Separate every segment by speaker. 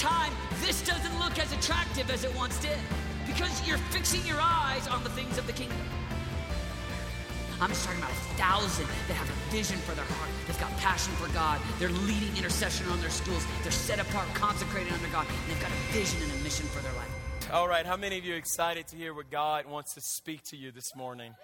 Speaker 1: time, this doesn't look as attractive as it once did because you're fixing your eyes on the things of the kingdom. I'm just talking about a thousand that have a vision for their heart. They've got passion for God. They're leading intercession on their schools. They're set apart, consecrated under God. And they've got a vision and a mission for their life.
Speaker 2: All right, how many of you are excited to hear what God wants to speak to you this morning?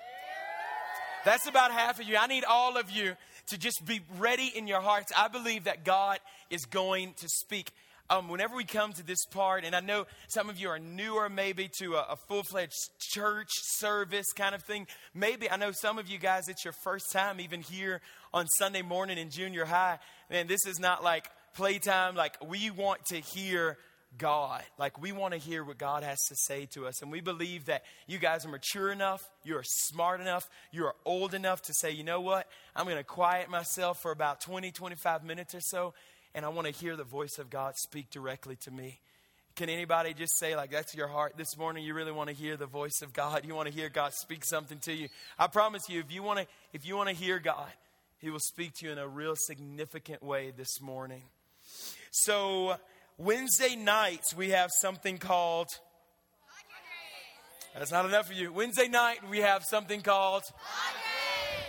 Speaker 2: That's about half of you. I need all of you to just be ready in your hearts. I believe that God is going to speak um, whenever we come to this part, and I know some of you are newer maybe to a, a full fledged church service kind of thing. Maybe I know some of you guys, it's your first time even here on Sunday morning in junior high. Man, this is not like playtime. Like, we want to hear God. Like, we want to hear what God has to say to us. And we believe that you guys are mature enough, you're smart enough, you're old enough to say, you know what? I'm going to quiet myself for about 20, 25 minutes or so, and I want to hear the voice of God speak directly to me. Can anybody just say, like, that's your heart this morning? You really want to hear the voice of God? You want to hear God speak something to you? I promise you, if you want to, if you want to hear God, He will speak to you in a real significant way this morning. So, Wednesday nights, we have something called. That's not enough for you. Wednesday night, we have something called.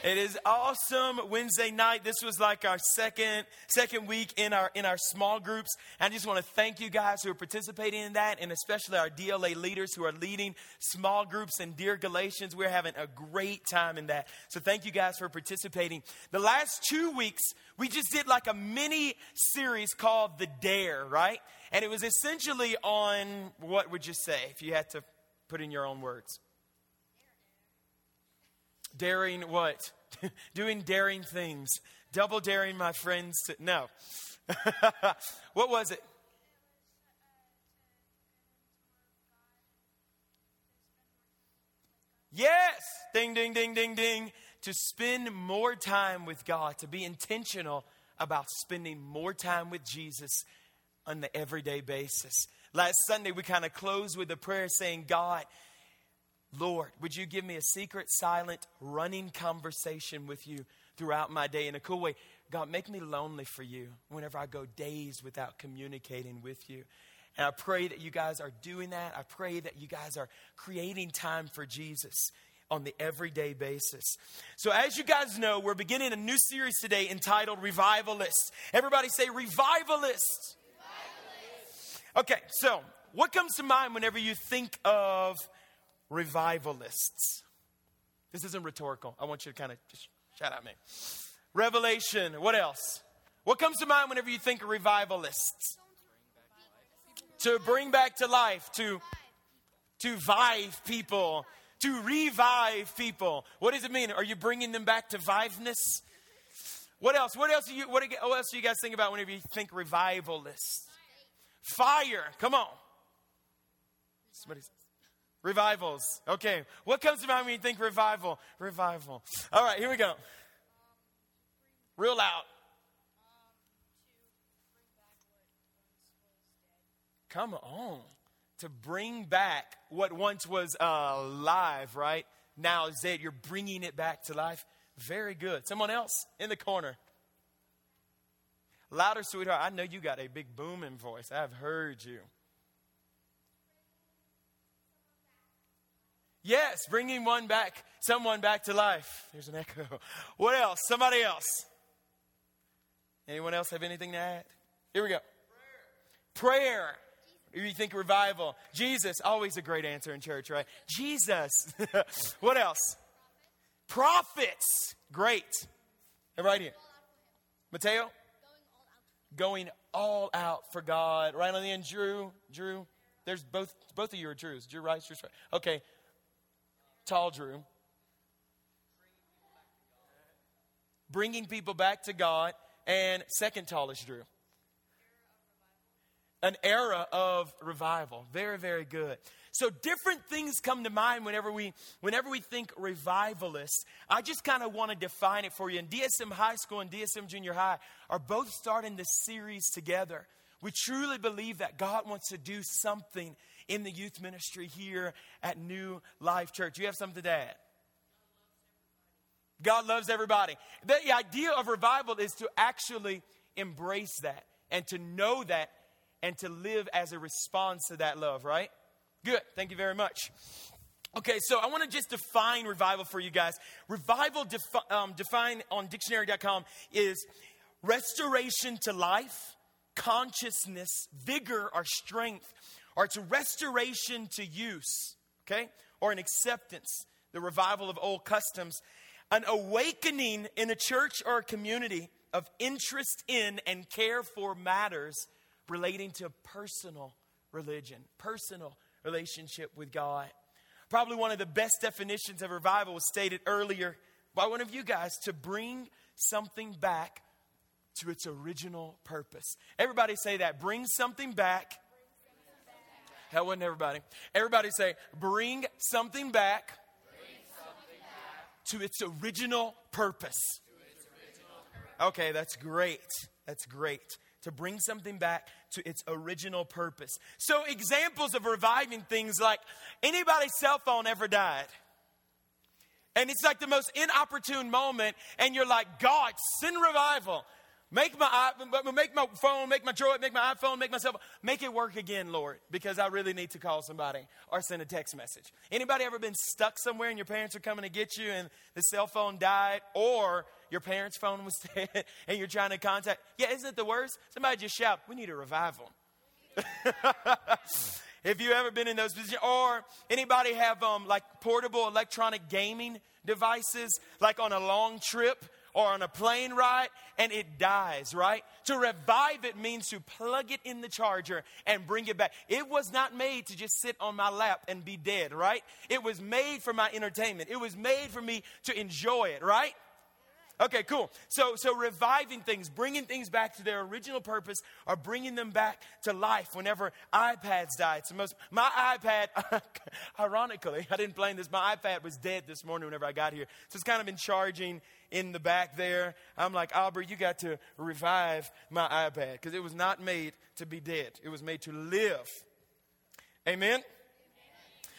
Speaker 2: It is awesome Wednesday night. This was like our second second week in our in our small groups. And I just want to thank you guys who are participating in that, and especially our DLA leaders who are leading small groups in Dear Galatians. We're having a great time in that. So thank you guys for participating. The last two weeks, we just did like a mini series called The Dare, right? And it was essentially on what would you say if you had to put in your own words? Daring what? Doing daring things. Double daring my friends to. No. what was it? Yes! Ding, ding, ding, ding, ding. To spend more time with God, to be intentional about spending more time with Jesus on the everyday basis. Last Sunday, we kind of closed with a prayer saying, God, Lord, would you give me a secret, silent, running conversation with you throughout my day in a cool way? God, make me lonely for you whenever I go days without communicating with you. And I pray that you guys are doing that. I pray that you guys are creating time for Jesus on the everyday basis. So, as you guys know, we're beginning a new series today entitled Revivalists. Everybody say, Revivalists. Revivalists. Okay, so what comes to mind whenever you think of revivalists. This isn't rhetorical. I want you to kind of just shout at me. Revelation. What else? What comes to mind whenever you think of revivalists? To bring back to life, to to vive people, to revive people. What does it mean? Are you bringing them back to viveness? What else? What else do you what, else do you guys think about whenever you think revivalists? Fire. Come on. Somebody's Revivals. Okay. What comes to mind when you think revival? Revival. All right, here we go. Real loud. Come on. To bring back what once was uh, alive, right? Now is dead. You're bringing it back to life. Very good. Someone else in the corner. Louder, sweetheart. I know you got a big booming voice. I've heard you. Yes, bringing one back, someone back to life. There's an echo. What else? Somebody else. Anyone else have anything to add? Here we go. Prayer. Prayer. You think revival. Jesus, always a great answer in church, right? Jesus. what else? Prophets. Great. right here. Mateo? Going all out for God. Right on the end, Drew. Drew. There's both both of you are Drews. Drew Rice, Drew right. Okay. Tall Drew. Bringing people back to God. And second tallest Drew. An era of revival. Very, very good. So different things come to mind whenever we whenever we think revivalists. I just kind of want to define it for you. And DSM High School and DSM Junior High are both starting this series together. We truly believe that God wants to do something in the youth ministry here at New Life Church. You have something to add? God loves everybody. The idea of revival is to actually embrace that and to know that and to live as a response to that love, right? Good. Thank you very much. Okay, so I want to just define revival for you guys. Revival, defi- um, defined on dictionary.com, is restoration to life, consciousness, vigor, or strength, or it's a restoration to use, okay, or an acceptance, the revival of old customs, an awakening in a church or a community of interest in and care for matters relating to personal religion, personal relationship with God. Probably one of the best definitions of revival was stated earlier by one of you guys to bring something back to its original purpose. Everybody say that. Bring something back. That wasn't everybody. Everybody say, bring something back, bring something back to its purpose. Its original purpose. Okay, that's great. That's great. To bring something back to its original purpose. So, examples of reviving things like anybody's cell phone ever died. And it's like the most inopportune moment, and you're like, God, send revival. Make my make my phone, make my Droid, make my iPhone, make myself make it work again, Lord, because I really need to call somebody or send a text message. Anybody ever been stuck somewhere and your parents are coming to get you and the cell phone died or your parents' phone was dead and you're trying to contact? Yeah, isn't it the worst? Somebody just shout, "We need a revival." if you ever been in those positions, or anybody have um, like portable electronic gaming devices, like on a long trip or on a plane ride and it dies, right? To revive it means to plug it in the charger and bring it back. It was not made to just sit on my lap and be dead, right? It was made for my entertainment. It was made for me to enjoy it, right? Okay, cool. So, so reviving things, bringing things back to their original purpose, or bringing them back to life. Whenever iPads die, it's the most. My iPad, ironically, I didn't plan this. My iPad was dead this morning whenever I got here, so it's kind of been charging in the back there. I'm like, Aubrey, you got to revive my iPad because it was not made to be dead. It was made to live. Amen.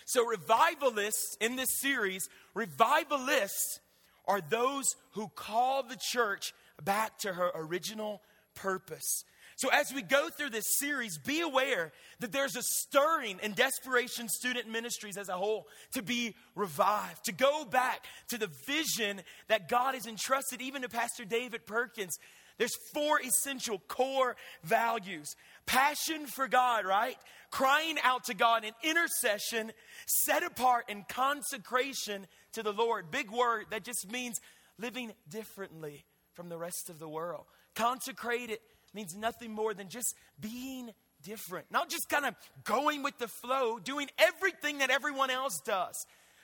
Speaker 2: So, revivalists in this series, revivalists are those who call the church back to her original purpose. So, as we go through this series, be aware that there's a stirring in Desperation Student Ministries as a whole to be revived, to go back to the vision that God has entrusted even to Pastor David Perkins. There's four essential core values passion for God, right? Crying out to God in intercession, set apart in consecration to the Lord. Big word that just means living differently from the rest of the world. Consecrated means nothing more than just being different, not just kind of going with the flow, doing everything that everyone else does.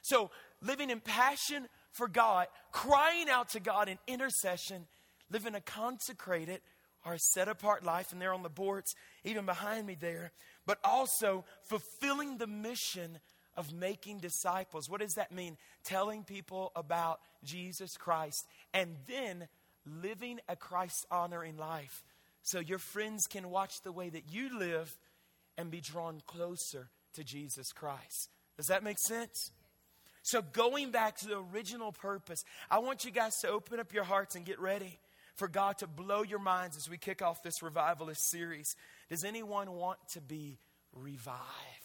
Speaker 2: So, living in passion for God, crying out to God in intercession, living a consecrated or a set apart life, and they're on the boards, even behind me there, but also fulfilling the mission of making disciples. What does that mean? Telling people about Jesus Christ and then living a Christ honoring life so your friends can watch the way that you live and be drawn closer to Jesus Christ. Does that make sense? So, going back to the original purpose, I want you guys to open up your hearts and get ready for God to blow your minds as we kick off this revivalist series. Does anyone want to be revived?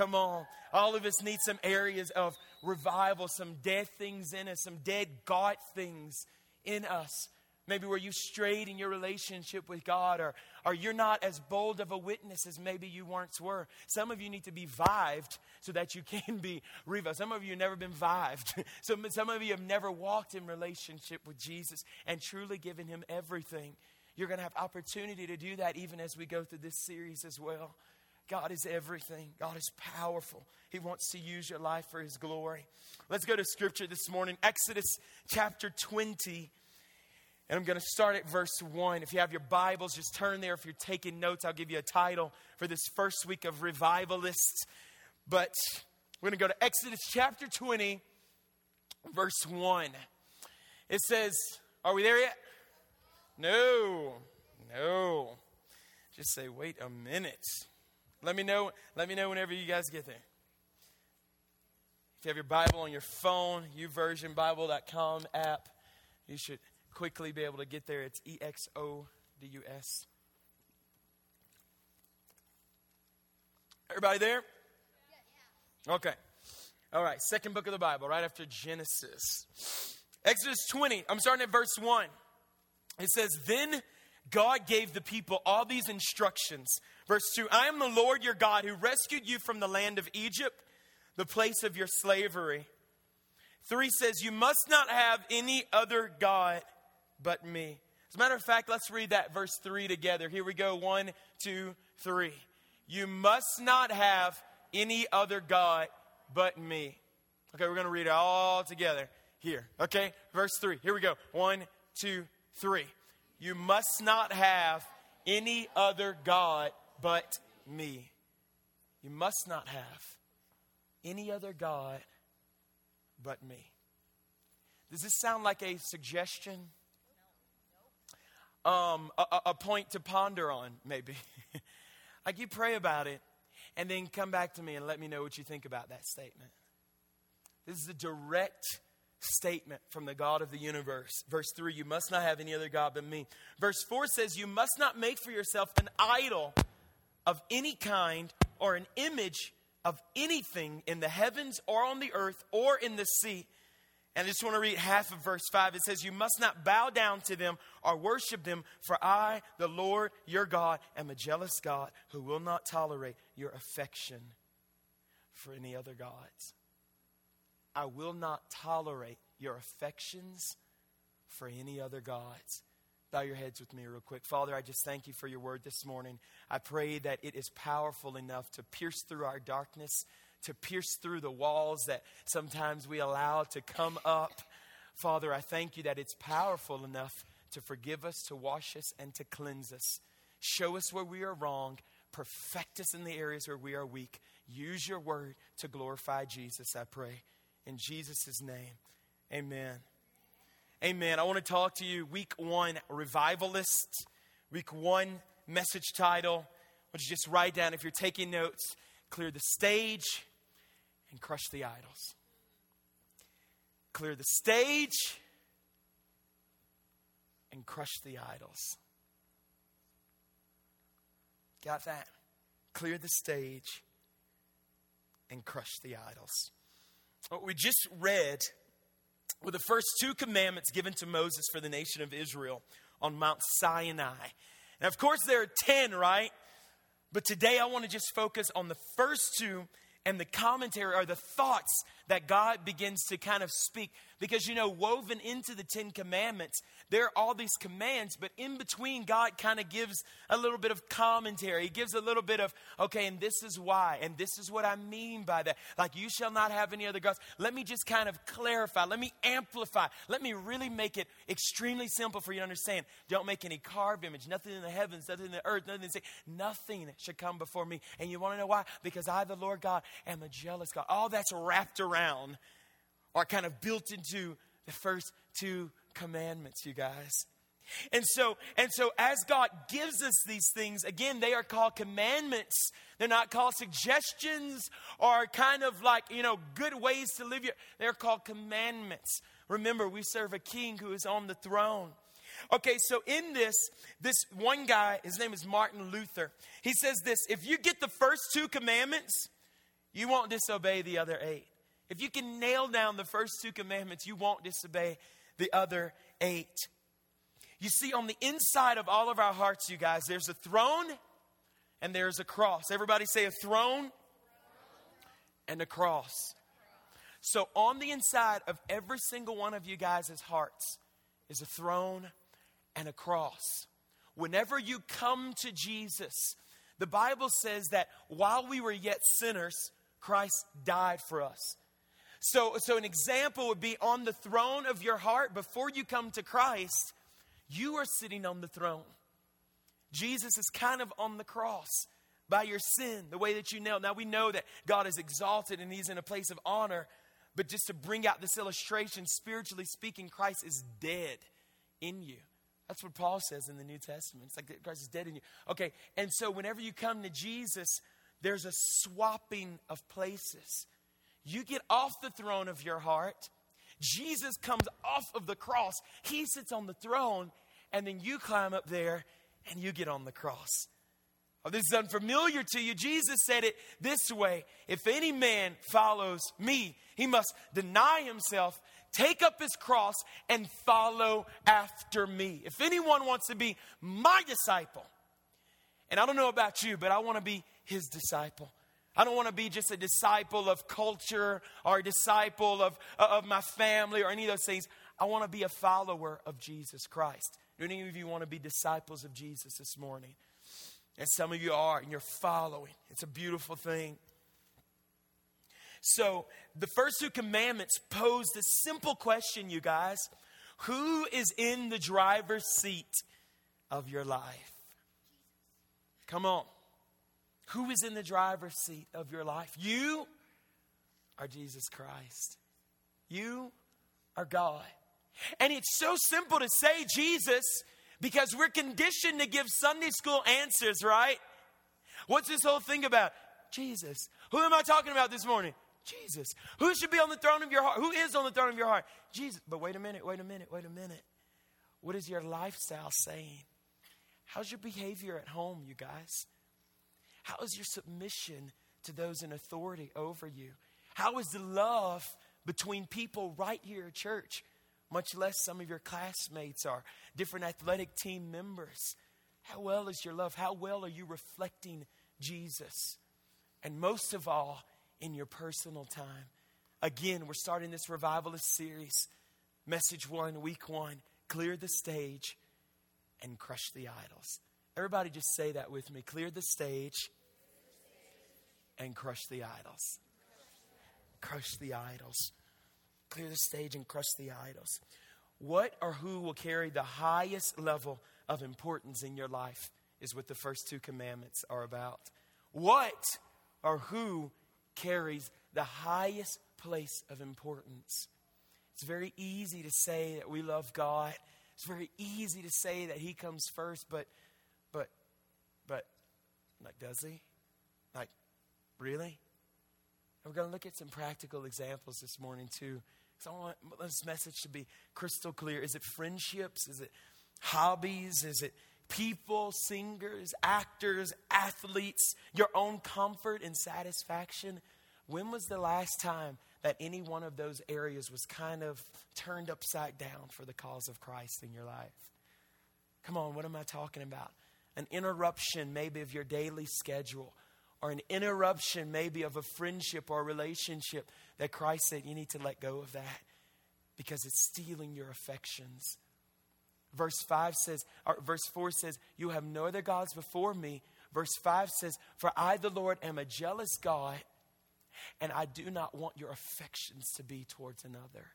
Speaker 2: Come on. All of us need some areas of revival, some dead things in us, some dead God things in us maybe where you strayed in your relationship with God, or, or you're not as bold of a witness as maybe you once were. Some of you need to be vived so that you can be revived. Some of you have never been vived. some, some of you have never walked in relationship with Jesus and truly given Him everything. You're going to have opportunity to do that even as we go through this series as well. God is everything. God is powerful. He wants to use your life for His glory. Let's go to Scripture this morning. Exodus chapter 20 and I'm going to start at verse 1. If you have your Bibles, just turn there. If you're taking notes, I'll give you a title for this first week of Revivalists. But we're going to go to Exodus chapter 20, verse 1. It says, Are we there yet? No, no. Just say, wait a minute. Let me know, let me know whenever you guys get there. If you have your Bible on your phone, YouVersionBible.com app, you should quickly be able to get there. It's E X O D U S. Everybody there? Okay. All right, second book of the Bible, right after Genesis. Exodus 20, I'm starting at verse 1. It says, Then God gave the people all these instructions. Verse 2 I am the Lord your God who rescued you from the land of Egypt, the place of your slavery. 3 says, You must not have any other God but me. As a matter of fact, let's read that verse 3 together. Here we go. One, two, three. You must not have any other God but me. Okay, we're going to read it all together here. Okay, verse 3. Here we go. One, two, three. You must not have any other God but me. You must not have any other God but me. Does this sound like a suggestion? Um, a, a point to ponder on, maybe. like you pray about it and then come back to me and let me know what you think about that statement. This is a direct statement from the God of the universe. Verse 3 You must not have any other God but me. Verse 4 says, You must not make for yourself an idol of any kind or an image of anything in the heavens or on the earth or in the sea. And I just want to read half of verse 5. It says, You must not bow down to them or worship them, for I, the Lord your God, am a jealous God who will not tolerate your affection for any other gods. I will not tolerate your affections for any other gods. Bow your heads with me, real quick. Father, I just thank you for your word this morning. I pray that it is powerful enough to pierce through our darkness, to pierce through the walls that sometimes we allow to come up. Father, I thank you that it's powerful enough to forgive us, to wash us, and to cleanse us. Show us where we are wrong, perfect us in the areas where we are weak. Use your word to glorify Jesus, I pray. In Jesus' name, amen. Amen. I want to talk to you week one, revivalist. Week one, message title. Would you just write down, if you're taking notes, clear the stage and crush the idols. Clear the stage and crush the idols. Got that? Clear the stage and crush the idols. What we just read were the first two commandments given to Moses for the nation of Israel on Mount Sinai. And of course, there are 10, right? But today I want to just focus on the first two and the commentary or the thoughts that God begins to kind of speak. Because, you know, woven into the Ten Commandments, there are all these commands, but in between, God kind of gives a little bit of commentary. He gives a little bit of, okay, and this is why, and this is what I mean by that. Like, you shall not have any other gods. Let me just kind of clarify. Let me amplify. Let me really make it extremely simple for you to understand. Don't make any carved image, nothing in the heavens, nothing in the earth, nothing in the sea. Nothing should come before me. And you want to know why? Because I, the Lord God, am a jealous God. All that's wrapped around or kind of built into the first two commandments, you guys. And so, and so as God gives us these things, again, they are called commandments. They're not called suggestions or kind of like, you know, good ways to live your they're called commandments. Remember, we serve a king who is on the throne. Okay, so in this, this one guy, his name is Martin Luther. He says this if you get the first two commandments, you won't disobey the other eight. If you can nail down the first two commandments, you won't disobey the other eight. You see, on the inside of all of our hearts, you guys, there's a throne and there's a cross. Everybody say a throne and a cross. So, on the inside of every single one of you guys' hearts is a throne and a cross. Whenever you come to Jesus, the Bible says that while we were yet sinners, Christ died for us. So, so an example would be on the throne of your heart before you come to Christ, you are sitting on the throne. Jesus is kind of on the cross by your sin, the way that you nailed. Now we know that God is exalted and He's in a place of honor, but just to bring out this illustration, spiritually speaking, Christ is dead in you. That's what Paul says in the New Testament. It's like Christ is dead in you. Okay, and so whenever you come to Jesus, there's a swapping of places. You get off the throne of your heart. Jesus comes off of the cross. He sits on the throne, and then you climb up there and you get on the cross. Oh, this is unfamiliar to you. Jesus said it this way If any man follows me, he must deny himself, take up his cross, and follow after me. If anyone wants to be my disciple, and I don't know about you, but I want to be his disciple. I don't want to be just a disciple of culture or a disciple of, uh, of my family or any of those things. I want to be a follower of Jesus Christ. Do any of you want to be disciples of Jesus this morning? And some of you are, and you're following. It's a beautiful thing. So, the first two commandments pose the simple question, you guys Who is in the driver's seat of your life? Come on. Who is in the driver's seat of your life? You are Jesus Christ. You are God. And it's so simple to say Jesus because we're conditioned to give Sunday school answers, right? What's this whole thing about? Jesus. Who am I talking about this morning? Jesus. Who should be on the throne of your heart? Who is on the throne of your heart? Jesus. But wait a minute, wait a minute, wait a minute. What is your lifestyle saying? How's your behavior at home, you guys? How is your submission to those in authority over you? How is the love between people right here at church? much less some of your classmates or different athletic team members. How well is your love? How well are you reflecting Jesus? And most of all, in your personal time. Again, we're starting this revivalist series. Message one, week one clear the stage and crush the idols. Everybody just say that with me clear the stage and crush the idols. Crush the idols clear the stage and crush the idols. What or who will carry the highest level of importance in your life is what the first two commandments are about. What or who carries the highest place of importance? It's very easy to say that we love God. It's very easy to say that He comes first, but, like, does He? Like, really? And we're going to look at some practical examples this morning, too. Because I want this message to be crystal clear. Is it friendships? Is it hobbies? Is it people, singers, actors, athletes, your own comfort and satisfaction? When was the last time that any one of those areas was kind of turned upside down for the cause of Christ in your life? Come on, what am I talking about? An interruption, maybe, of your daily schedule or an interruption maybe of a friendship or a relationship that Christ said you need to let go of that because it's stealing your affections. Verse 5 says, or verse 4 says, You have no other gods before me. Verse 5 says, For I, the Lord, am a jealous God, and I do not want your affections to be towards another.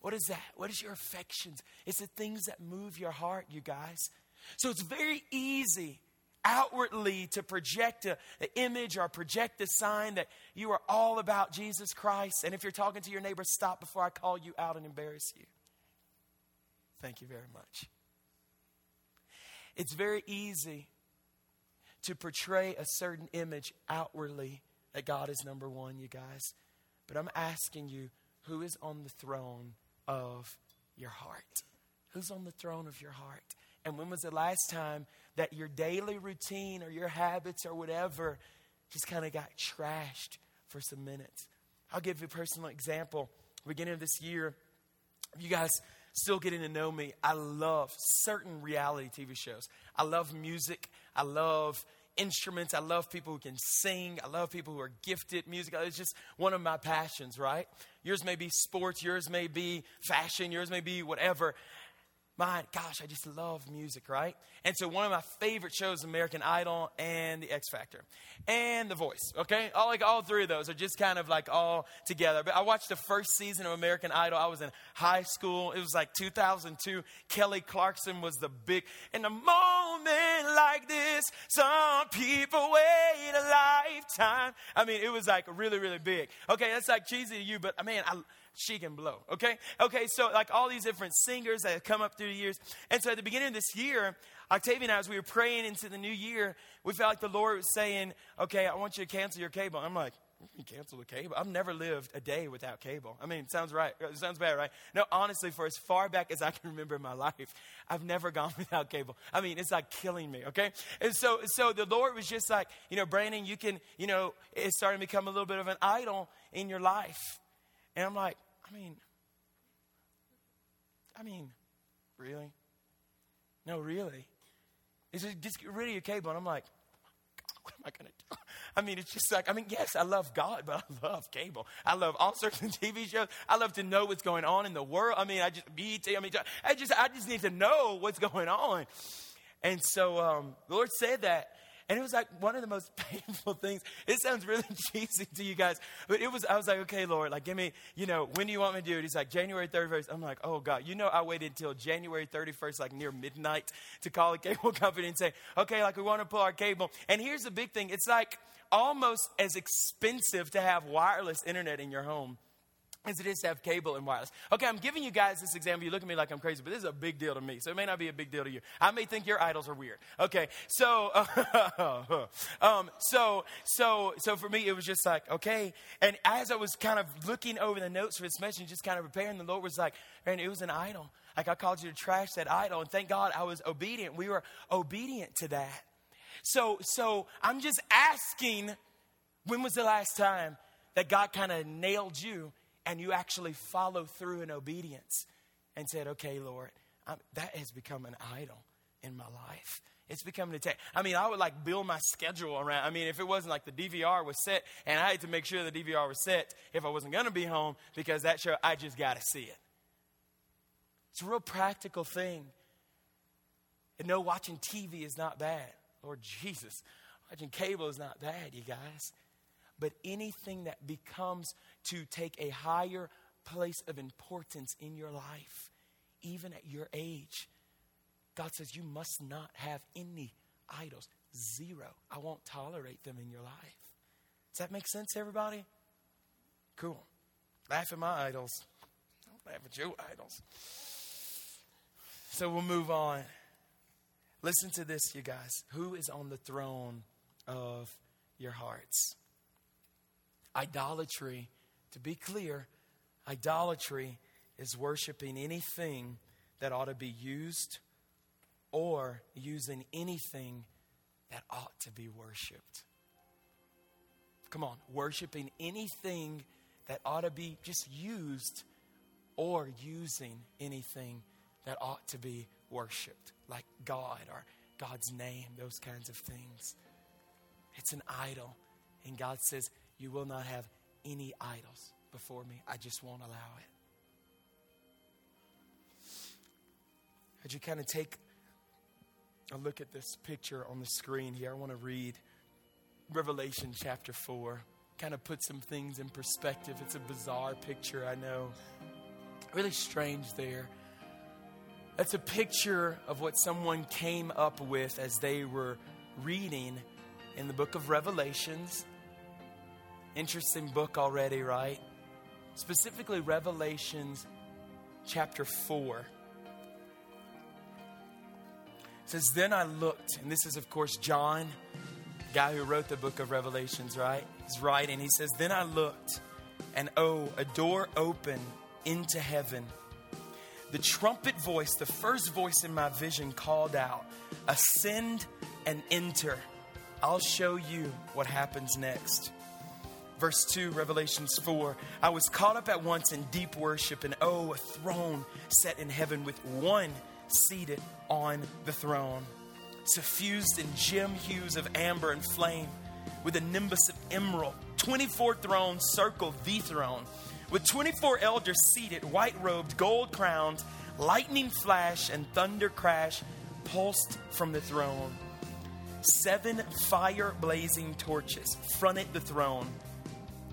Speaker 2: What is that? What is your affections? It's the things that move your heart, you guys. So it's very easy outwardly to project an image or project a sign that you are all about Jesus Christ. And if you're talking to your neighbor, stop before I call you out and embarrass you. Thank you very much. It's very easy to portray a certain image outwardly that God is number one, you guys. But I'm asking you, who is on the throne of your heart? Who's on the throne of your heart? And when was the last time that your daily routine or your habits or whatever just kind of got trashed for some minutes? I'll give you a personal example. Beginning of this year, you guys still getting to know me, I love certain reality TV shows. I love music. I love instruments. I love people who can sing. I love people who are gifted music. It's just one of my passions, right? Yours may be sports, yours may be fashion, yours may be whatever my gosh, I just love music, right? And so one of my favorite shows, American Idol and The X Factor and The Voice. Okay, all like all three of those are just kind of like all together. But I watched the first season of American Idol. I was in high school. It was like 2002. Kelly Clarkson was the big. In a moment like this, some people wait a lifetime. I mean, it was like really, really big. Okay, that's like cheesy to you, but man, I she can blow. Okay? Okay, so like all these different singers that have come up through the years. And so at the beginning of this year, Octavia and I, as we were praying into the new year, we felt like the Lord was saying, Okay, I want you to cancel your cable. I'm like, cancel the cable. I've never lived a day without cable. I mean, sounds right. It sounds bad, right? No, honestly, for as far back as I can remember in my life, I've never gone without cable. I mean, it's like killing me, okay? And so, so the Lord was just like, you know, Brandon, you can, you know, it's starting to become a little bit of an idol in your life. And I'm like, I mean, I mean, really? No, really? He said, just get rid of your cable. And I'm like, what am I going to do? I mean, it's just like, I mean, yes, I love God, but I love cable. I love all sorts of TV shows. I love to know what's going on in the world. I mean, I just, BT, I mean, I just, I just need to know what's going on. And so um, the Lord said that. And it was like one of the most painful things. It sounds really cheesy to you guys, but it was, I was like, okay, Lord, like, give me, you know, when do you want me to do it? He's like, January 31st. I'm like, oh, God. You know, I waited until January 31st, like near midnight, to call a cable company and say, okay, like, we want to pull our cable. And here's the big thing it's like almost as expensive to have wireless internet in your home as it is to have cable and wireless. Okay, I'm giving you guys this example. You look at me like I'm crazy, but this is a big deal to me. So it may not be a big deal to you. I may think your idols are weird. Okay, so, uh, um, so, so, so for me, it was just like, okay. And as I was kind of looking over the notes for this message, just kind of preparing, the Lord was like, and it was an idol. Like I called you to trash that idol. And thank God I was obedient. We were obedient to that. So, so I'm just asking, when was the last time that God kind of nailed you and you actually follow through in obedience and said, okay, Lord, I'm, that has become an idol in my life. It's becoming a tech. I mean, I would like build my schedule around. I mean, if it wasn't like the DVR was set, and I had to make sure the DVR was set if I wasn't going to be home because that show, I just got to see it. It's a real practical thing. And no, watching TV is not bad. Lord Jesus, watching cable is not bad, you guys but anything that becomes to take a higher place of importance in your life, even at your age. God says you must not have any idols. Zero. I won't tolerate them in your life. Does that make sense, everybody? Cool. Laugh at my idols. Don't laugh at your idols. So we'll move on. Listen to this, you guys. Who is on the throne of your hearts? Idolatry, to be clear, idolatry is worshiping anything that ought to be used or using anything that ought to be worshiped. Come on, worshiping anything that ought to be just used or using anything that ought to be worshiped, like God or God's name, those kinds of things. It's an idol. And God says, you will not have any idols before me. I just won't allow it. As you kind of take a look at this picture on the screen here, I want to read Revelation chapter 4. Kind of put some things in perspective. It's a bizarre picture, I know. Really strange there. That's a picture of what someone came up with as they were reading in the book of Revelations Interesting book already, right? Specifically, Revelations chapter 4. It says, Then I looked, and this is, of course, John, guy who wrote the book of Revelations, right? He's writing. He says, Then I looked, and oh, a door opened into heaven. The trumpet voice, the first voice in my vision, called out, Ascend and enter. I'll show you what happens next. Verse 2, Revelations 4. I was caught up at once in deep worship, and oh, a throne set in heaven with one seated on the throne, suffused in gem hues of amber and flame, with a nimbus of emerald. 24 thrones circle the throne, with 24 elders seated, white robed, gold crowned, lightning flash and thunder crash pulsed from the throne. Seven fire blazing torches fronted the throne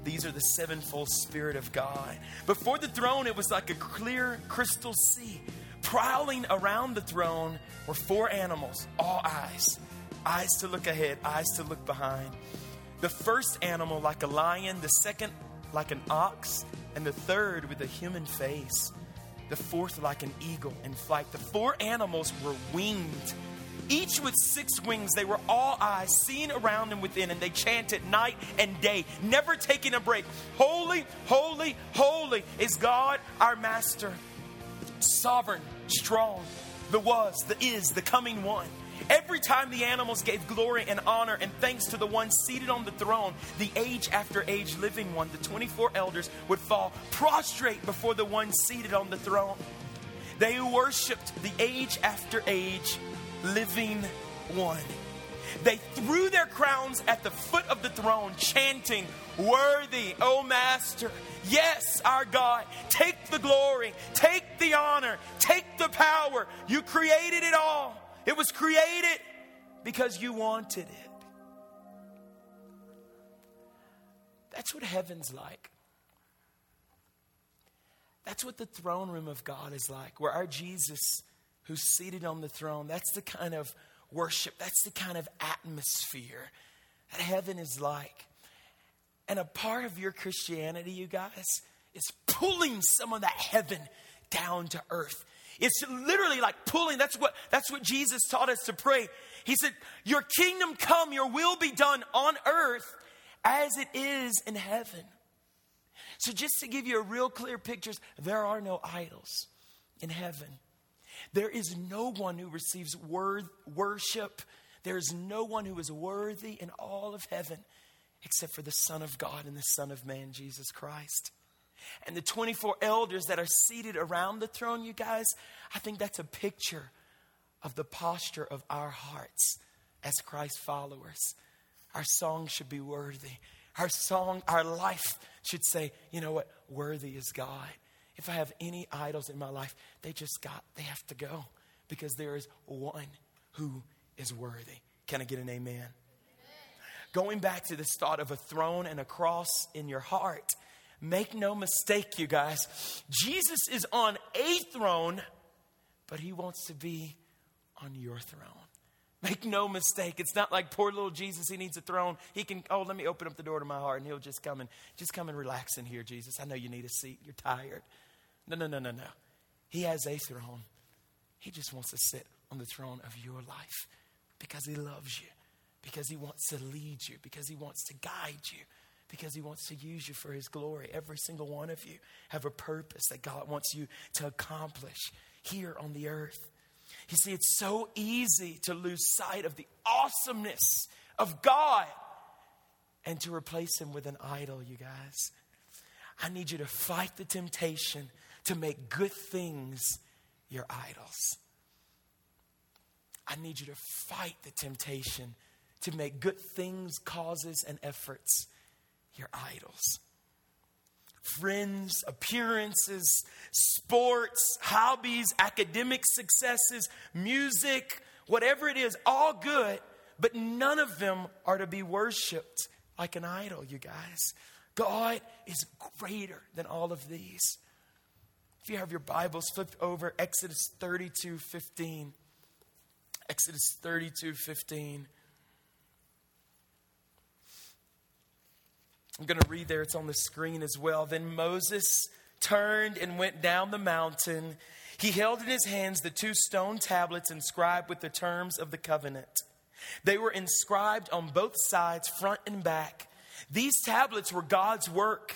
Speaker 2: these are the sevenfold Spirit of God. Before the throne, it was like a clear crystal sea. Prowling around the throne were four animals, all eyes. Eyes to look ahead, eyes to look behind. The first animal like a lion, the second like an ox, and the third with a human face. The fourth like an eagle in flight. The four animals were winged Each with six wings, they were all eyes, seeing around and within, and they chanted night and day, never taking a break. Holy, holy, holy is God our Master, sovereign, strong, the was, the is, the coming one. Every time the animals gave glory and honor and thanks to the one seated on the throne, the age after age living one, the 24 elders would fall prostrate before the one seated on the throne. They worshiped the age after age living one. They threw their crowns at the foot of the throne, chanting, Worthy, O Master. Yes, our God. Take the glory, take the honor, take the power. You created it all. It was created because you wanted it. That's what heaven's like. That's what the throne room of God is like, where our Jesus, who's seated on the throne, that's the kind of worship, that's the kind of atmosphere that heaven is like. And a part of your Christianity, you guys, is pulling some of that heaven down to earth. It's literally like pulling. That's what, that's what Jesus taught us to pray. He said, Your kingdom come, your will be done on earth as it is in heaven. So, just to give you a real clear picture, there are no idols in heaven. There is no one who receives worship. There is no one who is worthy in all of heaven except for the Son of God and the Son of Man, Jesus Christ. And the 24 elders that are seated around the throne, you guys, I think that's a picture of the posture of our hearts as Christ followers. Our song should be worthy. Our song, our life should say, you know what? Worthy is God. If I have any idols in my life, they just got, they have to go because there is one who is worthy. Can I get an amen? amen? Going back to this thought of a throne and a cross in your heart, Make no mistake, you guys. Jesus is on a throne, but he wants to be on your throne. Make no mistake. It's not like poor little Jesus, he needs a throne. He can, oh, let me open up the door to my heart and he'll just come and just come and relax in here, Jesus. I know you need a seat. You're tired. No, no, no, no, no. He has a throne. He just wants to sit on the throne of your life because he loves you, because he wants to lead you, because he wants to guide you, because He wants to use you for His glory. Every single one of you have a purpose that God wants you to accomplish here on the earth. You see, it's so easy to lose sight of the awesomeness of God and to replace Him with an idol, you guys. I need you to fight the temptation to make good things your idols. I need you to fight the temptation to make good things, causes, and efforts your idols. Friends, appearances, sports, hobbies, academic successes, music, whatever it is, all good, but none of them are to be worshiped like an idol, you guys. God is greater than all of these. If you have your Bibles flipped over Exodus 32 15. Exodus 32 15. I'm going to read there, it's on the screen as well. Then Moses turned and went down the mountain. He held in his hands the two stone tablets inscribed with the terms of the covenant. They were inscribed on both sides, front and back. These tablets were God's work.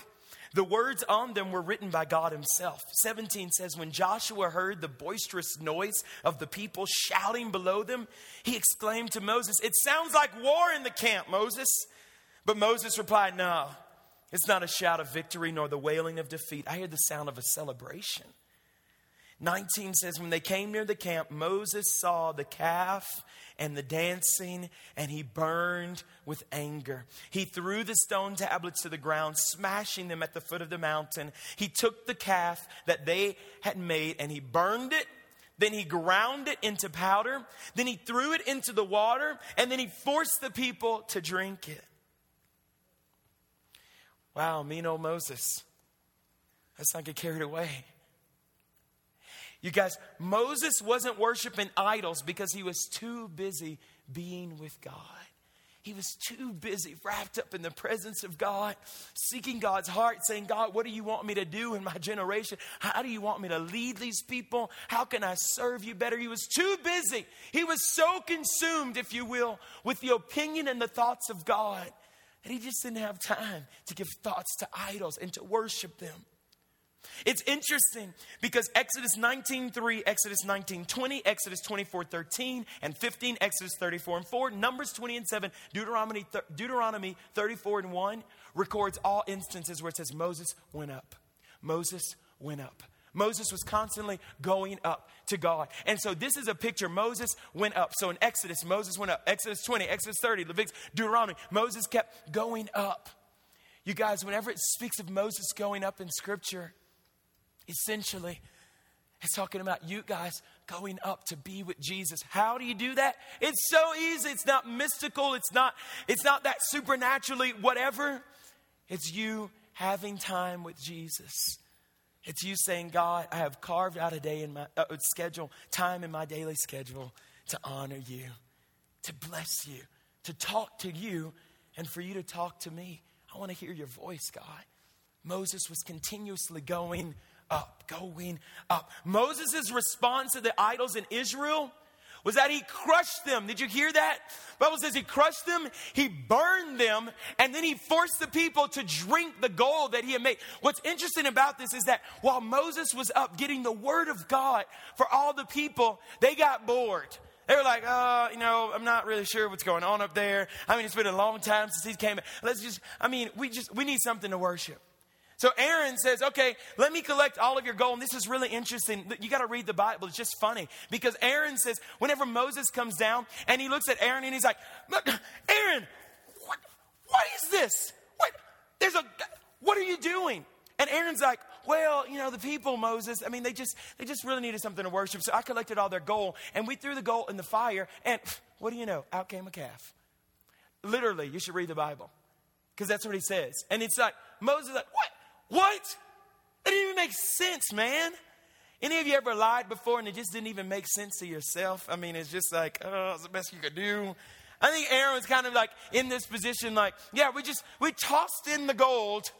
Speaker 2: The words on them were written by God Himself. 17 says, When Joshua heard the boisterous noise of the people shouting below them, he exclaimed to Moses, It sounds like war in the camp, Moses. But Moses replied, No, it's not a shout of victory nor the wailing of defeat. I hear the sound of a celebration. 19 says, When they came near the camp, Moses saw the calf and the dancing, and he burned with anger. He threw the stone tablets to the ground, smashing them at the foot of the mountain. He took the calf that they had made and he burned it. Then he ground it into powder. Then he threw it into the water, and then he forced the people to drink it. Wow, mean old Moses. Let's not get carried away. You guys, Moses wasn't worshiping idols because he was too busy being with God. He was too busy, wrapped up in the presence of God, seeking God's heart, saying, God, what do you want me to do in my generation? How do you want me to lead these people? How can I serve you better? He was too busy. He was so consumed, if you will, with the opinion and the thoughts of God that he just didn't have time to give thoughts to idols and to worship them. It's interesting because Exodus 19:3, Exodus 19:20, Exodus 24:13 and 15, Exodus 34 and 4, Numbers 20 and 7, Deuteronomy Deuteronomy 34 and 1 records all instances where it says Moses went up. Moses went up. Moses was constantly going up to God. And so this is a picture. Moses went up. So in Exodus, Moses went up. Exodus 20, Exodus 30, Leviticus, Deuteronomy, Moses kept going up. You guys, whenever it speaks of Moses going up in Scripture, Essentially, it's talking about you guys going up to be with Jesus. How do you do that? It's so easy. It's not mystical. It's not it's not that supernaturally whatever. It's you having time with Jesus. It's you saying, God, I have carved out a day in my uh, schedule, time in my daily schedule to honor you, to bless you, to talk to you, and for you to talk to me. I want to hear your voice, God. Moses was continuously going up, going up. Moses' response to the idols in Israel was that he crushed them. Did you hear that? Bible says he crushed them, he burned them, and then he forced the people to drink the gold that he had made. What's interesting about this is that while Moses was up getting the word of God for all the people, they got bored. They were like, uh, you know, I'm not really sure what's going on up there. I mean, it's been a long time since he came. Let's just, I mean, we just, we need something to worship. So Aaron says, okay, let me collect all of your gold. And this is really interesting. You got to read the Bible. It's just funny because Aaron says, whenever Moses comes down and he looks at Aaron and he's like, Aaron, what, what is this? What, there's a, what are you doing? And Aaron's like, well, you know, the people, Moses, I mean, they just, they just really needed something to worship. So I collected all their gold and we threw the gold in the fire. And what do you know? Out came a calf. Literally, you should read the Bible because that's what he says. And it's like, Moses like, what? What? That didn't even make sense, man. Any of you ever lied before and it just didn't even make sense to yourself? I mean, it's just like, oh, it's the best you could do. I think Aaron's kind of like in this position, like, yeah, we just, we tossed in the gold,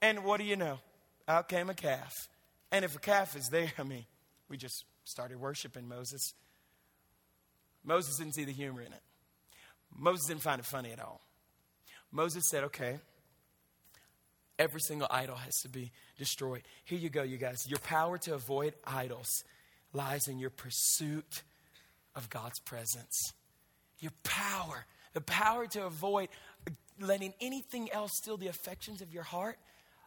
Speaker 2: and what do you know? Out came a calf. And if a calf is there, I mean, we just started worshiping Moses. Moses didn't see the humor in it. Moses didn't find it funny at all. Moses said, okay, Every single idol has to be destroyed. Here you go, you guys. Your power to avoid idols lies in your pursuit of God's presence. Your power, the power to avoid letting anything else steal the affections of your heart,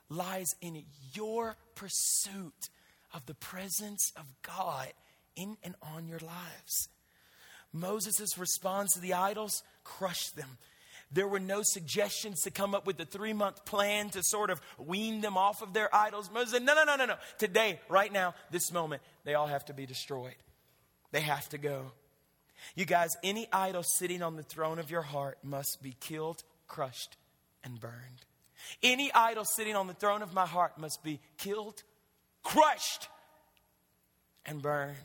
Speaker 2: lies in your pursuit of the presence of God in and on your lives. Moses' response to the idols crushed them. There were no suggestions to come up with a three month plan to sort of wean them off of their idols. Moses said, No, no, no, no, no. Today, right now, this moment, they all have to be destroyed. They have to go. You guys, any idol sitting on the throne of your heart must be killed, crushed, and burned. Any idol sitting on the throne of my heart must be killed, crushed, and burned.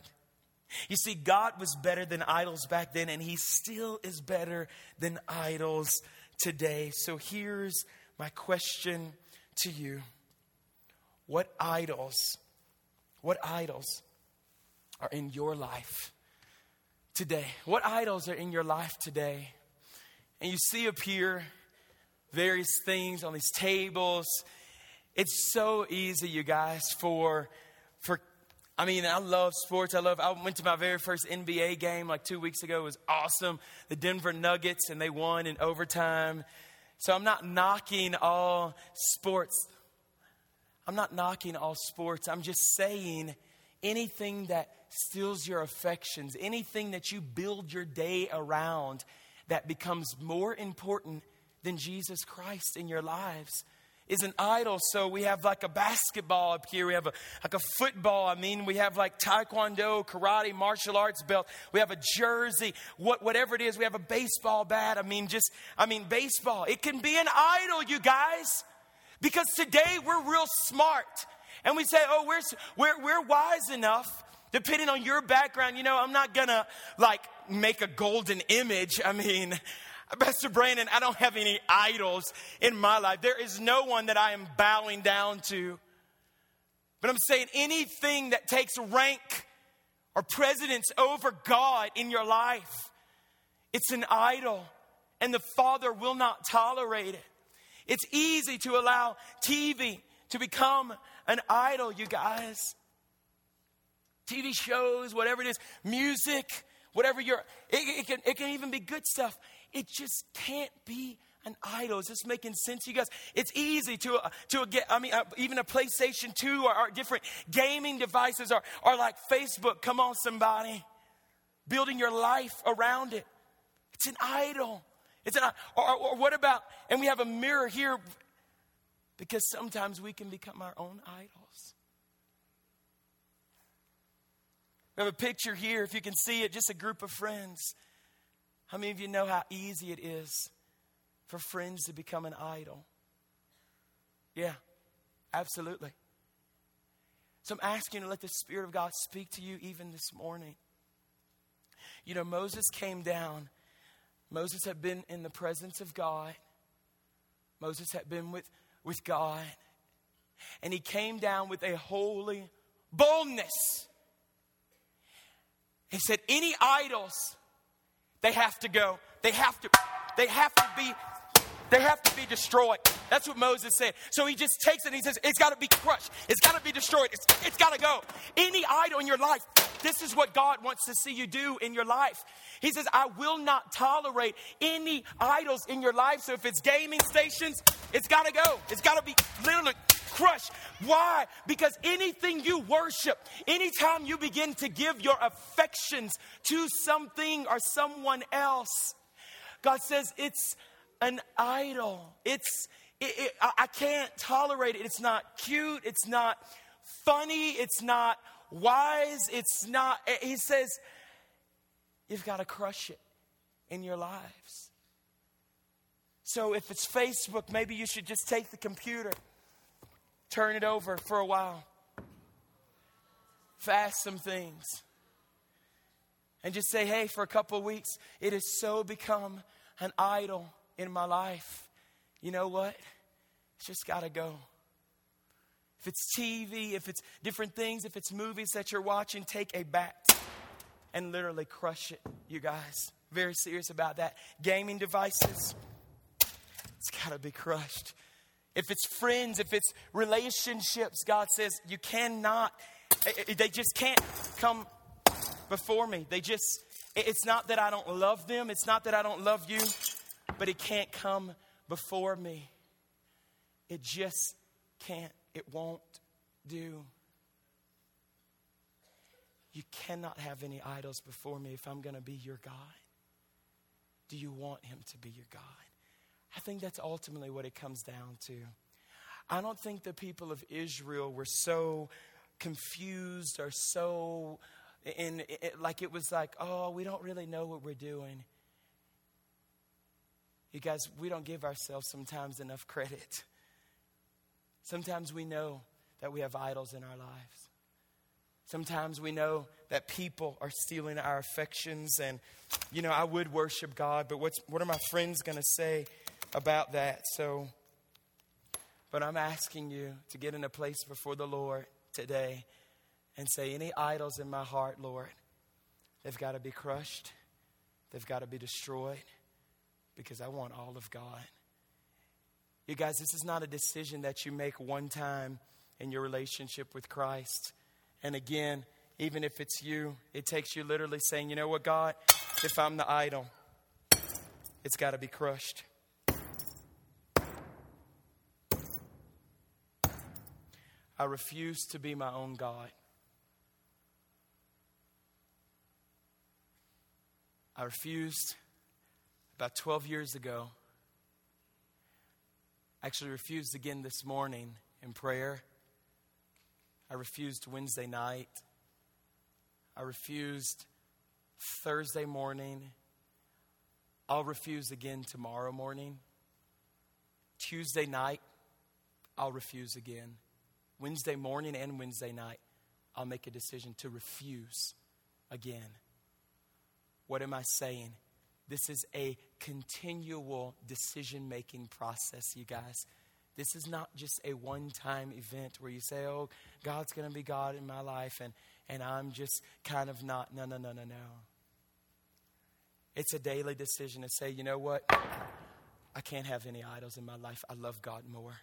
Speaker 2: You see, God was better than idols back then, and He still is better than idols today. So here's my question to you What idols, what idols are in your life today? What idols are in your life today? And you see up here various things on these tables. It's so easy, you guys, for I mean, I love sports. I love. I went to my very first NBA game like two weeks ago. It was awesome. The Denver Nuggets, and they won in overtime. So I'm not knocking all sports. I'm not knocking all sports. I'm just saying anything that steals your affections, anything that you build your day around that becomes more important than Jesus Christ in your lives is an idol. So we have like a basketball up here. We have a, like a football. I mean, we have like taekwondo, karate, martial arts belt. We have a jersey, what, whatever it is. We have a baseball bat. I mean, just, I mean, baseball. It can be an idol, you guys. Because today we're real smart. And we say, oh, we're, we're, we're wise enough depending on your background, you know, I'm not gonna like make a golden image. I mean, Pastor Brandon, I don't have any idols in my life. There is no one that I am bowing down to. But I'm saying anything that takes rank or precedence over God in your life, it's an idol, and the Father will not tolerate it. It's easy to allow TV to become an idol, you guys. TV shows, whatever it is, music, whatever you're, it, it, can, it can even be good stuff. It just can't be an idol. Is this making sense you guys? It's easy to, uh, to get, I mean, uh, even a PlayStation 2 or, or different gaming devices are or like Facebook. Come on, somebody. Building your life around it. It's an idol. It's an, or, or what about, and we have a mirror here because sometimes we can become our own idols. We have a picture here, if you can see it, just a group of friends. How many of you know how easy it is for friends to become an idol? Yeah, absolutely. So I'm asking to let the Spirit of God speak to you even this morning. You know, Moses came down. Moses had been in the presence of God. Moses had been with, with God. And he came down with a holy boldness. He said, Any idols, they have to go. They have to, they have to be, they have to be destroyed. That's what Moses said. So he just takes it and he says, It's got to be crushed. It's got to be destroyed. It's, it's got to go. Any idol in your life, this is what God wants to see you do in your life. He says, I will not tolerate any idols in your life. So if it's gaming stations, it's got to go. It's got to be literally crushed. Why? Because anything you worship, anytime you begin to give your affections to something or someone else, God says it's an idol. It's it, it, I can't tolerate it. It's not cute. It's not funny. It's not wise. It's not. Eh, he says you've got to crush it in your lives. So if it's Facebook, maybe you should just take the computer turn it over for a while, fast some things, and just say, hey, for a couple of weeks, it has so become an idol in my life. You know what? It's just got to go. If it's TV, if it's different things, if it's movies that you're watching, take a bat and literally crush it, you guys. Very serious about that. Gaming devices, it's got to be crushed if it's friends, if it's relationships, God says you cannot, eh, eh, they just can't come before me. They just, it's not that I don't love them, it's not that I don't love you, but it can't come before me. It just can't, it won't do. You cannot have any idols before me if I'm going to be your God. Do you want him to be your God? I think that's ultimately what it comes down to. I don't think the people of Israel were so confused or so in it, like it was like, oh, we don't really know what we're doing. You guys, we don't give ourselves sometimes enough credit. Sometimes we know that we have idols in our lives. Sometimes we know that people are stealing our affections, and you know, I would worship God, but what's, what are my friends going to say? About that. So, but I'm asking you to get in a place before the Lord today and say, Any idols in my heart, Lord, they've got to be crushed, they've got to be destroyed because I want all of God. You guys, this is not a decision that you make one time in your relationship with Christ. And again, even if it's you, it takes you literally saying, You know what, God, if I'm the idol, it's got to be crushed. I refuse to be my own God. I refused about 12 years ago. Actually, refused again this morning in prayer. I refused Wednesday night. I refused Thursday morning. I'll refuse again tomorrow morning. Tuesday night, I'll refuse again. Wednesday morning and Wednesday night, I'll make a decision to refuse again. What am I saying? This is a continual decision making process, you guys. This is not just a one time event where you say, oh, God's going to be God in my life and, and I'm just kind of not. No, no, no, no, no. It's a daily decision to say, you know what? I can't have any idols in my life. I love God more.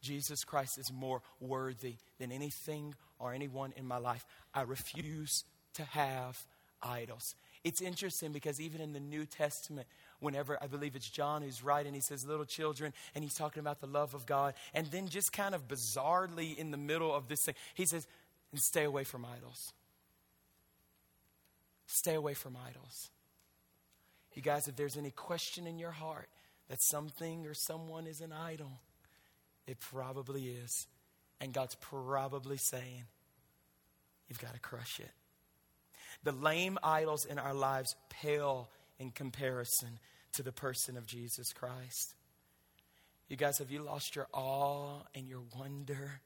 Speaker 2: Jesus Christ is more worthy than anything or anyone in my life. I refuse to have idols. It's interesting because even in the New Testament, whenever I believe it's John who's writing, he says, little children, and he's talking about the love of God. And then, just kind of bizarrely in the middle of this thing, he says, and stay away from idols. Stay away from idols. You guys, if there's any question in your heart that something or someone is an idol, it probably is. And God's probably saying, you've got to crush it. The lame idols in our lives pale in comparison to the person of Jesus Christ. You guys, have you lost your awe and your wonder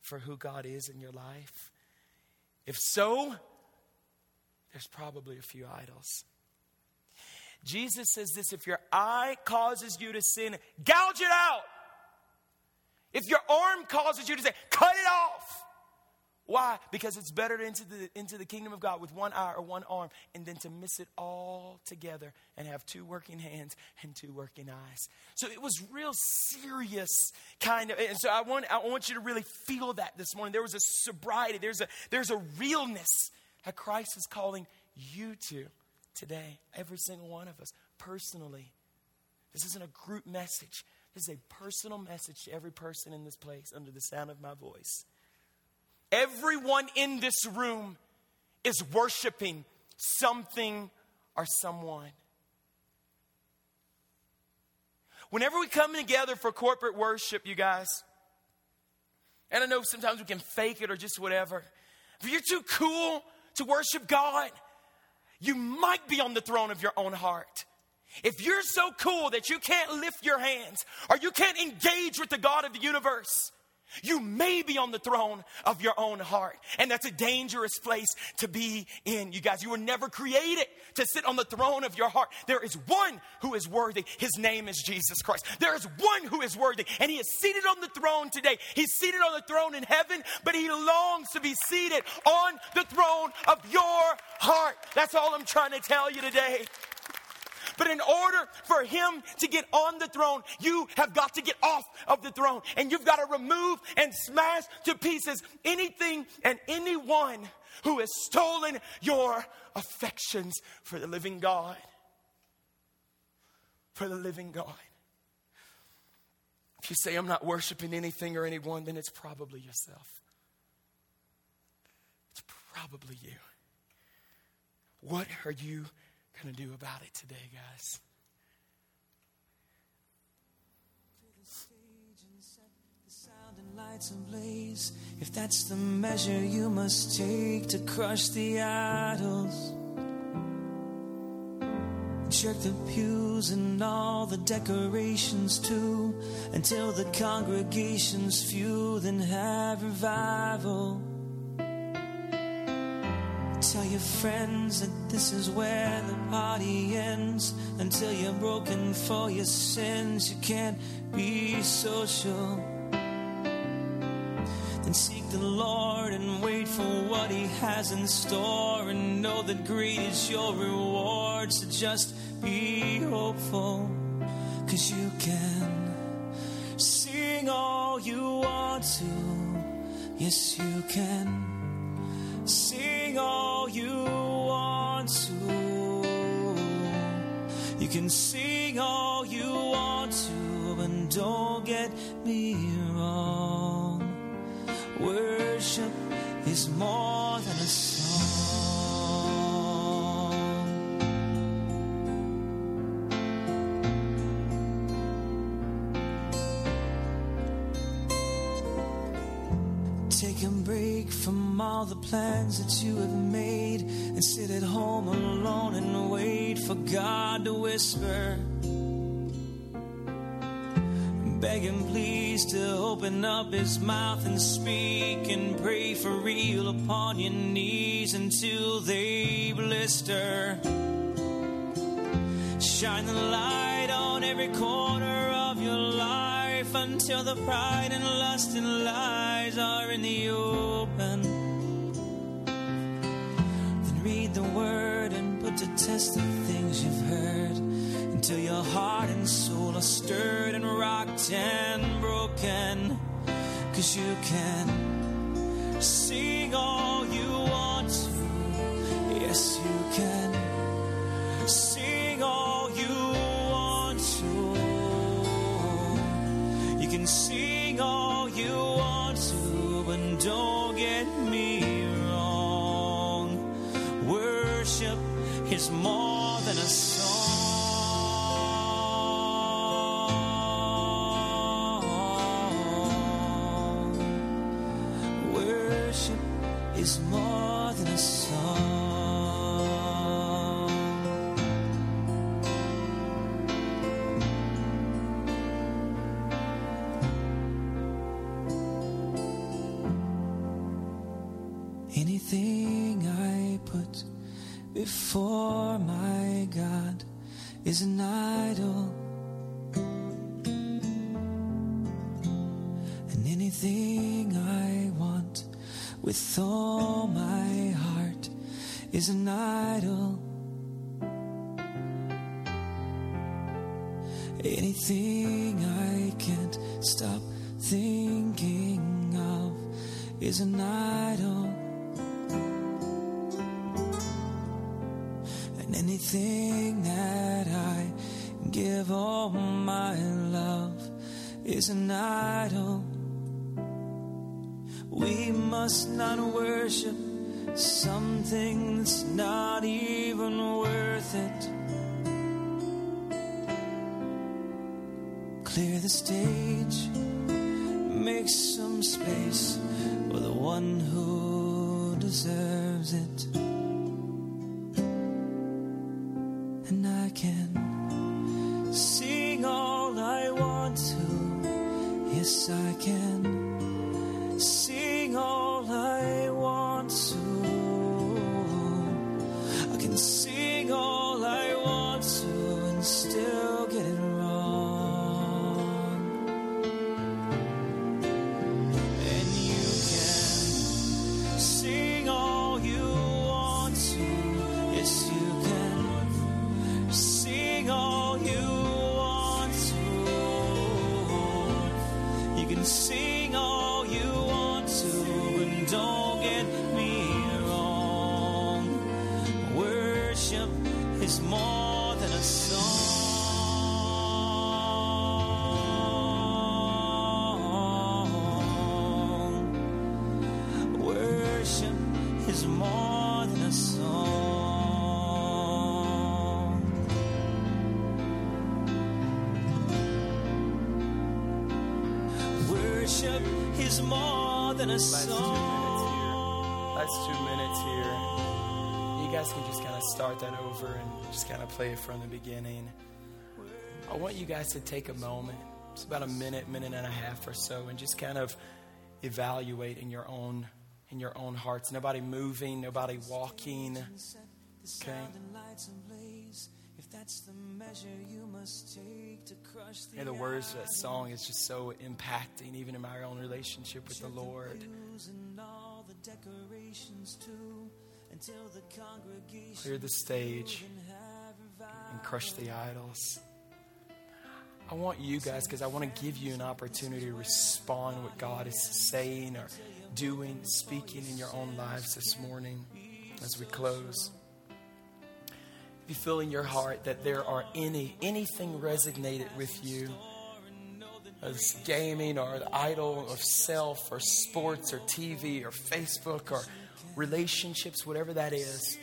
Speaker 2: for who God is in your life? If so, there's probably a few idols. Jesus says this if your eye causes you to sin, gouge it out. If your arm causes you to say, cut it off. Why? Because it's better to enter the, into the kingdom of God with one eye or one arm and then to miss it all together and have two working hands and two working eyes. So it was real serious kind of, and so I want, I want you to really feel that this morning. There was a sobriety, there's a, there's a realness that Christ is calling you to today, every single one of us, personally. This isn't a group message. This is a personal message to every person in this place under the sound of my voice. Everyone in this room is worshiping something or someone. Whenever we come together for corporate worship, you guys, and I know sometimes we can fake it or just whatever. If you're too cool to worship God, you might be on the throne of your own heart. If you're so cool that you can't lift your hands or you can't engage with the God of the universe, you may be on the throne of your own heart. And that's a dangerous place to be in. You guys, you were never created to sit on the throne of your heart. There is one who is worthy. His name is Jesus Christ. There is one who is worthy. And he is seated on the throne today. He's seated on the throne in heaven, but he longs to be seated on the throne of your heart. That's all I'm trying to tell you today. But in order for him to get on the throne, you have got to get off of the throne. And you've got to remove and smash to pieces anything and anyone who has stolen your affections for the living God. For the living God. If you say, I'm not worshiping anything or anyone, then it's probably yourself. It's probably you. What are you going to do about it today, guys. If that's the measure you must take to crush the idols. Check the pews and all the decorations too, until the congregation's few, then have revival. Tell your friends that this is where the party ends. Until you're broken for your sins, you can't be social. Then seek the Lord and wait for what He has in store. And know that great is your reward. So just be hopeful, cause you can sing all you want to. Yes, you can sing all you want to. You can sing all you want to, but don't get me wrong. Worship is more than a all the plans that you have made and sit at home alone and wait for God to whisper. Beg him please to open up his mouth and speak and pray for real upon your knees until they blister.
Speaker 3: Shine the light on every corner until the pride and lust and lies are in the open. Then read the word and put to test the things you've heard until your heart and soul are stirred and rocked and broken. Cause you can sing all you want. Yes, you can sing all you sing all you want to, but don't get me wrong. Worship is more than a before my God is an idol. And anything I want with all my heart is an idol. Anything I can't stop thinking of is an idol. Anything that I give all my love is an idol. We must not worship something that's not even worth it. Clear the stage, make some space for the one who deserves it. I
Speaker 2: start that over and just kind of play it from the beginning. I want you guys to take a moment. It's about a minute, minute and a half or so, and just kind of evaluate in your own in your own hearts. Nobody moving, nobody walking. Okay. And the words of that song is just so impacting, even in my own relationship with the Lord. Clear the stage
Speaker 3: can have revival.
Speaker 2: and crush the idols. I want you guys, because I want to give you an opportunity to respond what God is saying or doing, speaking in your own lives this morning as we close. If you feel in your heart that there are any anything resonated with you, as gaming or the idol of self or sports or TV or Facebook or relationships, whatever that is,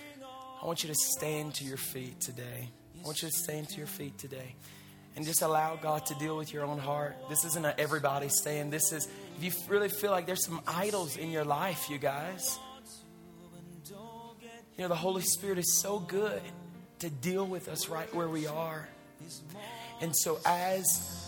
Speaker 2: I want you to stand to your feet today. I want you to stand to your feet today and just allow God to deal with your own heart. This isn't an everybody stand. This is, if you really feel like there's some idols in your life, you guys, you know, the Holy Spirit is so good to deal with us right where we are. And so as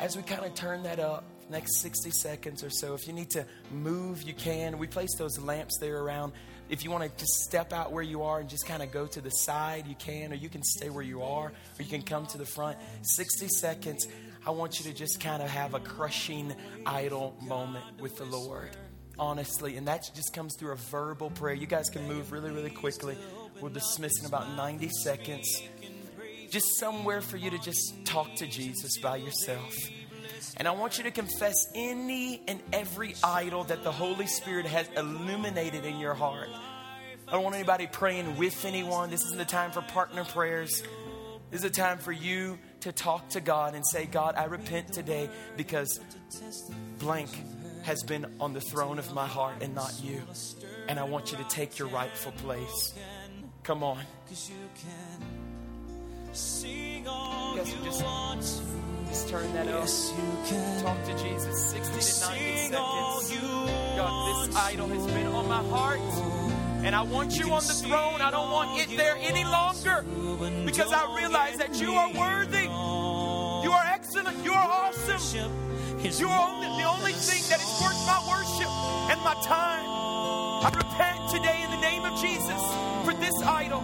Speaker 2: as we kind of turn that up, next 60 seconds or so, if you need to move, you can. We place those lamps there around. If you want to just step out where you are and just kind of go to the side, you can, or you can stay where you are, or you can come to the front. 60 seconds. I want you to just kind of have a crushing idol moment with the Lord, honestly. And that just comes through a verbal prayer. You guys can move really, really quickly. We'll dismiss in about 90 seconds. Just somewhere for you to just talk to Jesus by yourself. And I want you to confess any and every idol that the Holy Spirit has illuminated in your heart. I don't want anybody praying with anyone. This isn't the time for partner prayers. This is a time for you to talk to God and say, God, I repent today because blank has been on the throne of my heart and not you. And I want you to take your rightful place. Come on. Yes, just turn that up. Talk to Jesus 60 to 90 seconds. God, this idol has been on my heart. And I want you on the throne. I don't want it there any longer because I realize that you are worthy. You are excellent. You are awesome. You are only, the only thing that is worth my worship and my time. I repent today in the name of Jesus for this idol,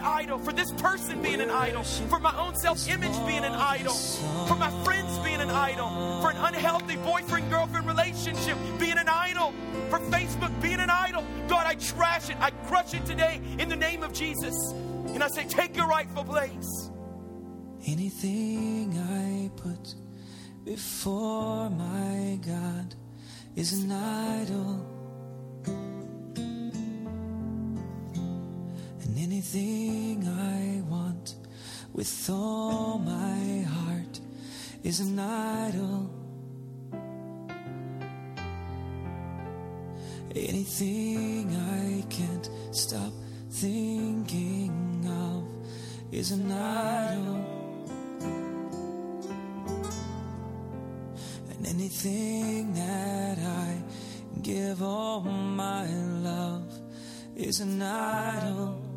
Speaker 2: idol, for this person being an idol, for my own self image being an idol, for my friends being an idol, for an unhealthy boyfriend girlfriend relationship being an idol, for Facebook being an idol. God, I trash it. I crush it today in the name of Jesus. And I say, take your rightful place.
Speaker 3: Anything I put before my God is an idol. And anything I want with all my heart is an idol. Anything I can't stop thinking of is an idol. And anything that I give all my love is an idol.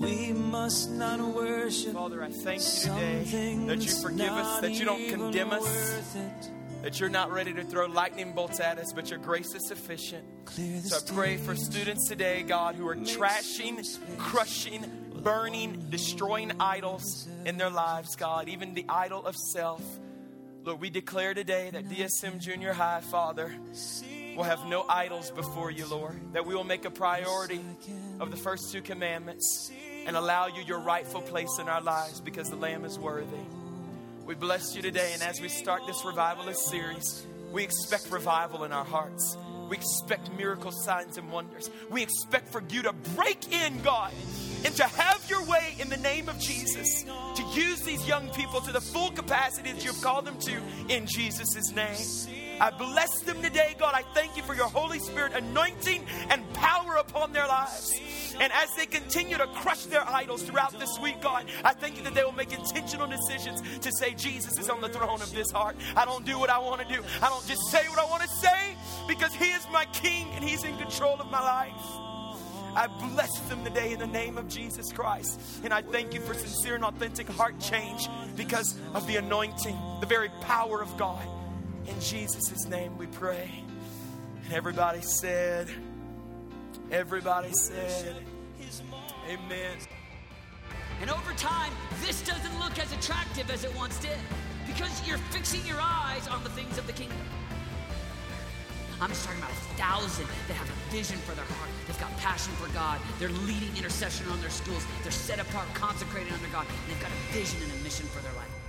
Speaker 3: We must not worship.
Speaker 2: Father, I thank you today that you forgive us, that you don't condemn us, that you're not ready to throw lightning bolts at us, but your grace is sufficient. So I pray for students today, God, who are trashing, crushing, burning, destroying idols in their lives, God, even the idol of self. Lord, we declare today that DSM Junior High, Father, will have no idols before you, Lord. That we will make a priority of the first two commandments and allow you your rightful place in our lives because the Lamb is worthy. We bless you today, and as we start this revivalist series, we expect revival in our hearts. We expect miracle signs and wonders. We expect for you to break in, God, and to have your way in the name of Jesus, to use these young people to the full capacity that you've called them to in Jesus' name. I bless them today, God. I thank you for your Holy Spirit anointing and power upon their lives. And as they continue to crush their idols throughout this week, God, I thank you that they will make intentional decisions to say, Jesus is on the throne of this heart. I don't do what I want to do. I don't just say what I want to say because He is my King and He's in control of my life. I bless them today in the name of Jesus Christ. And I thank you for sincere and authentic heart change because of the anointing, the very power of God. In Jesus' name we pray. And everybody said, everybody said, Amen.
Speaker 1: And over time, this doesn't look as attractive as it once did because you're fixing your eyes on the things of the kingdom. I'm just talking about a thousand that have a vision for their heart. They've got passion for God. They're leading intercession on their schools. They're set apart, consecrated under God. They've got a vision and a mission for their life.